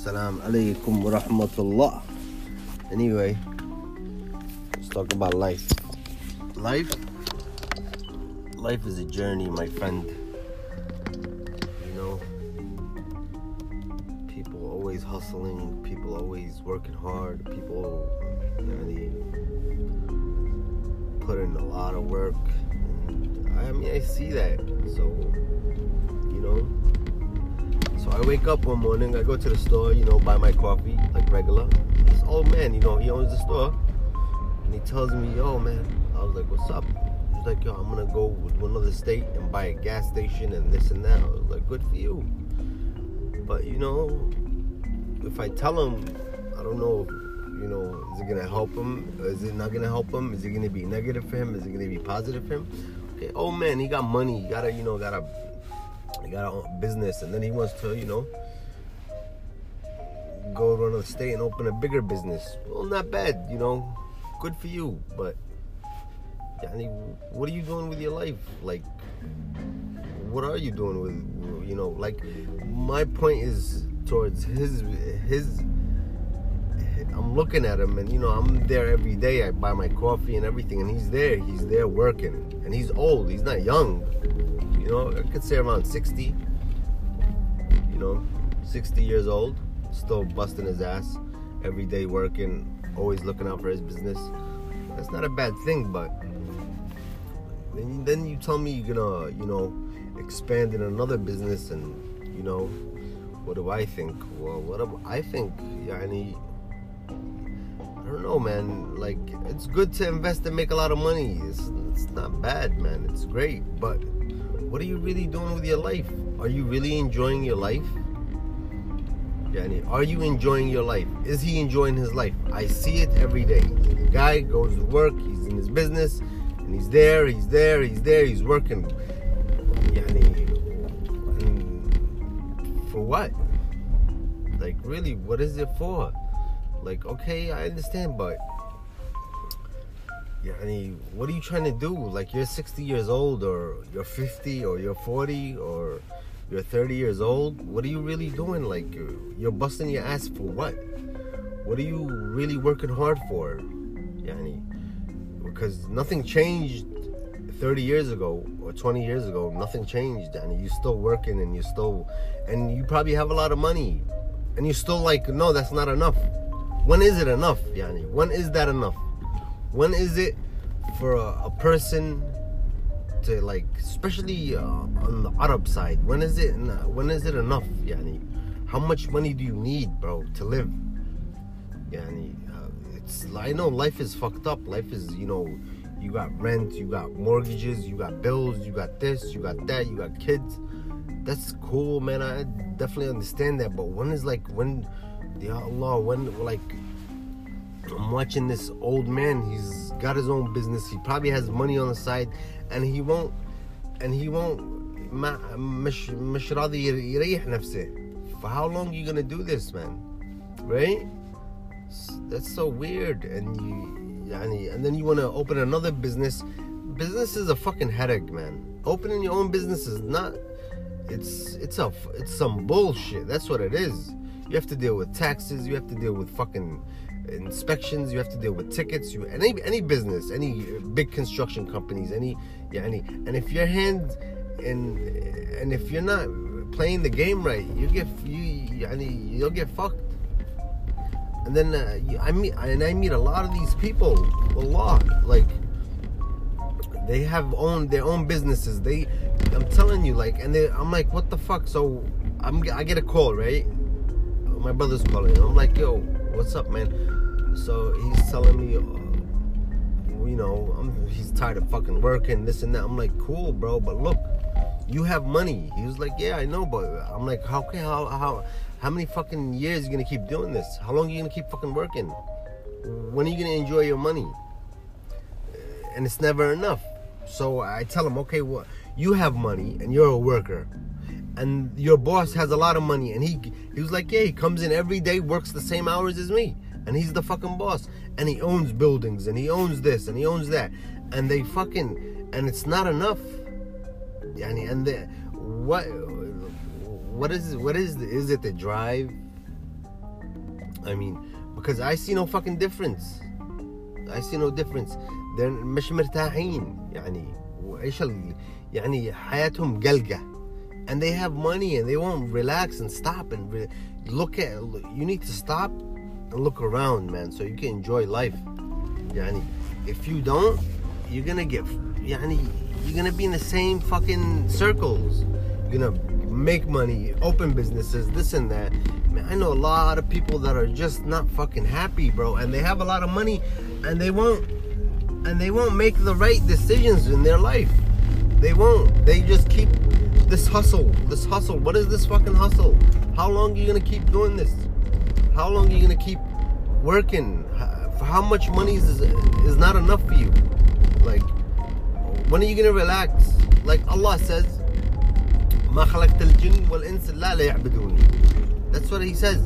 Assalamu alaikum wa rahmatullah. Anyway, let's talk about life. Life? Life is a journey, my friend. You know, people always hustling, people always working hard, people really put in a lot of work. And I mean, I see that. So, I wake up one morning, I go to the store, you know, buy my coffee like regular. This old man, you know, he owns the store, and he tells me, "Yo, man," I was like, "What's up?" He's like, "Yo, I'm gonna go to another state and buy a gas station and this and that." I was like, "Good for you," but you know, if I tell him, I don't know, you know, is it gonna help him? Is it not gonna help him? Is it gonna be negative for him? Is it gonna be positive for him? Okay, old man, he got money, he gotta, you know, gotta he got a business and then he wants to, you know, go to another state and open a bigger business. Well, not bad, you know, good for you. But, Yani, what are you doing with your life? Like, what are you doing with, you know, like, my point is towards his, his, I'm looking at him and, you know, I'm there every day. I buy my coffee and everything and he's there. He's there working and he's old. He's not young you know, I could say around 60, you know, 60 years old, still busting his ass every day working, always looking out for his business. That's not a bad thing, but then, you tell me you're gonna, you know, expand in another business and, you know, what do I think? Well, what do I think, yani, I don't know, man. Like, it's good to invest and make a lot of money. It's, it's not bad, man. It's great, but what are you really doing with your life? Are you really enjoying your life? Yani, are you enjoying your life? Is he enjoying his life? I see it every day. The guy goes to work, he's in his business, and he's there, he's there, he's there, he's working. Yani, for what? Like, really, what is it for? Like, okay, I understand, but Yani, what are you trying to do? Like you're 60 years old, or you're 50, or you're 40, or you're 30 years old. What are you really doing? Like you're busting your ass for what? What are you really working hard for? Yani, because nothing changed 30 years ago or 20 years ago. Nothing changed, and you're still working, and you're still, and you probably have a lot of money, and you're still like, no, that's not enough. When is it enough, Yani? When is that enough? When is it for a, a person to like especially uh, on the arab side when is it when is it enough yani? How much money do you need bro to live? Yani uh, it's i know life is fucked up. Life is you know you got rent you got mortgages you got bills you got this you got that you got kids. That's cool man. I definitely understand that. But when is like when the allah when like I'm watching this old man. He's got his own business. He probably has money on the side, and he won't, and he won't. ما مش مش راضي يريح نفسه. For how long are you gonna do this, man? Right? That's so weird. And you, يعني, and then you wanna open another business. Business is a fucking headache, man. Opening your own business is not. It's it's a it's some bullshit. That's what it is. You have to deal with taxes. You have to deal with fucking inspections you have to deal with tickets you any any business any big construction companies any yeah any and if your hand and and if you're not playing the game right you get you any you'll get fucked. And then uh, I meet and I meet a lot of these people a lot like they have own their own businesses they I'm telling you like and they, I'm like what the fuck so I'm I get a call right? My brother's calling I'm like yo what's up man so he's telling me, uh, you know, I'm, he's tired of fucking working, this and that. I'm like, cool, bro, but look, you have money. He was like, yeah, I know, but I'm like, how okay, how how how many fucking years you gonna keep doing this? How long are you gonna keep fucking working? When are you gonna enjoy your money? And it's never enough. So I tell him, okay, well, you have money and you're a worker and your boss has a lot of money and he he was like yeah he comes in every day works the same hours as me and he's the fucking boss and he owns buildings and he owns this and he owns that and they fucking and it's not enough and and the, what what is what is is it the drive I mean, because I see no fucking difference. I see no difference. They're مش مرتاحين يعني وإيش ال... يعني حياتهم قلقة. And they have money and they won't relax and stop and re- look at. You need to stop and look around, man, so you can enjoy life. Yani, if you don't, you're gonna get, yani, you're gonna be in the same fucking circles. You're gonna make money, open businesses, this and that. Man, I know a lot of people that are just not fucking happy, bro, and they have a lot of money, and they won't, and they won't make the right decisions in their life. They won't. They just keep this hustle, this hustle. What is this fucking hustle? How long are you gonna keep doing this? How long are you gonna keep working? For how much money is is not enough for you? Like, when are you gonna relax? Like Allah says, ما خلقت الجن والإنس إلا ليعبدوني. That's what He says.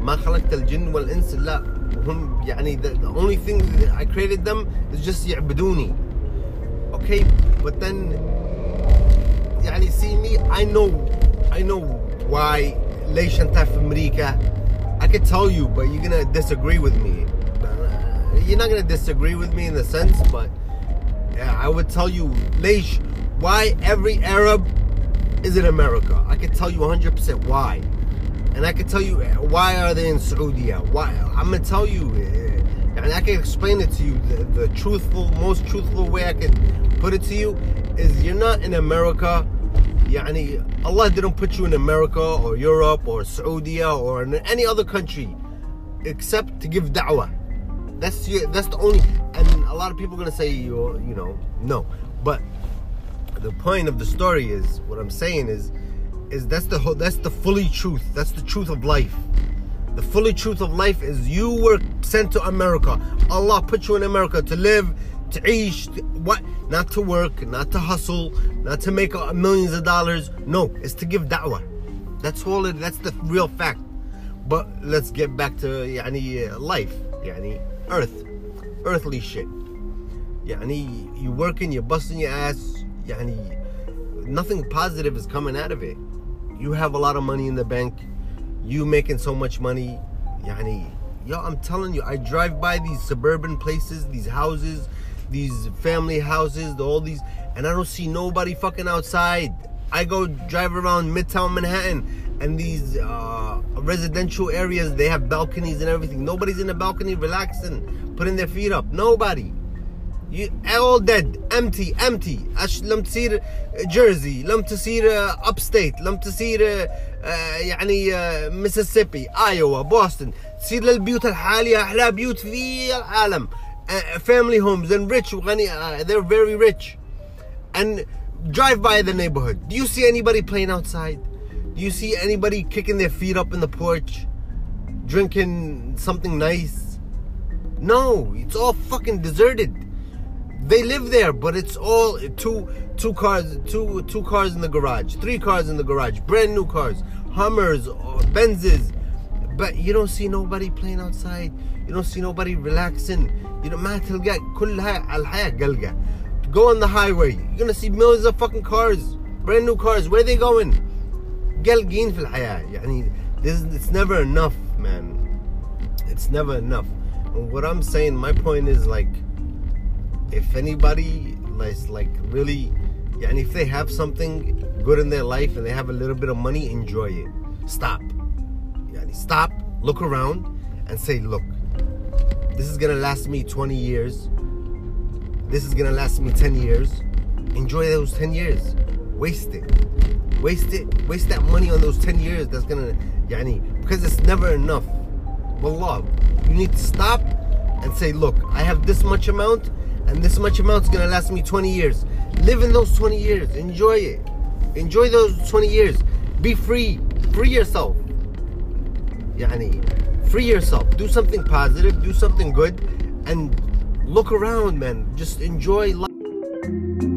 ما خلقت الجن والإنس إلا هم يعني the, the only thing that I created them is just يعبدوني. Okay, but then يعني see me I know I know why ليش أنت في أمريكا I could tell you, but you're gonna disagree with me. Uh, you're not gonna disagree with me in the sense, but I would tell you, Leish, why every Arab is in America. I could tell you 100% why. And I could tell you eh, why are they in Saudi? Why? I'm gonna tell you, eh, and I can explain it to you the, the truthful, most truthful way I can put it to you is you're not in America يعني Allah didn't put you in America or Europe or Saudi or in any other country except to give da'wah that's your, that's the only and a lot of people are gonna say you you know no but the point of the story is what I'm saying is is that's the whole that's the fully truth that's the truth of life the fully truth of life is you were sent to America Allah put you in America to live تعيش what not to work, not to hustle, not to make millions of dollars. No, it's to give da'wah. That's all it, that's the real fact. But let's get back to yani, uh, life, yani, earth, earthly shit. Yani, you're working, you're busting your ass, yani, nothing positive is coming out of it. You have a lot of money in the bank, you making so much money, yani, yo, I'm telling you, I drive by these suburban places, these houses, these family houses all these and I don't see nobody fucking outside I go drive around midtown Manhattan and these uh, residential areas they have balconies and everything nobody's in the balcony relaxing putting their feet up nobody you all dead empty empty أش لم تصير جيرسي لم تصير upstate لم تصير يعني ميسيسيبي ايوا بوسطن تصير للبيوت الحالية احلى بيوت في العالم uh, family homes and rich, uh, they're very rich. And drive by the neighborhood. Do you see anybody playing outside? Do you see anybody kicking their feet up in the porch, drinking something nice? No, it's all fucking deserted. They live there, but it's all two two cars, two two cars in the garage, three cars in the garage, brand new cars, Hummers, uh, Benzes, But you don't see nobody playing outside. You don't see nobody relaxing. You know, ما تلقى كل الحياة قلقة. Go on the highway. You're gonna see millions of fucking cars, brand new cars. Where are they going? قلقين في الحياة. يعني this it's never enough, man. It's never enough. And what I'm saying, my point is like if anybody is like really and if they have something good in their life and they have a little bit of money enjoy it stop yani stop look around and say look this is gonna last me 20 years this is gonna last me 10 years enjoy those 10 years waste it waste it waste that money on those 10 years that's gonna yani because it's never enough wallah you need to stop and say look i have this much amount and this much amount is gonna last me 20 years. Live in those 20 years. Enjoy it. Enjoy those 20 years. Be free. Free yourself. يعني free yourself. Do something positive do something good and look around man. Just enjoy life.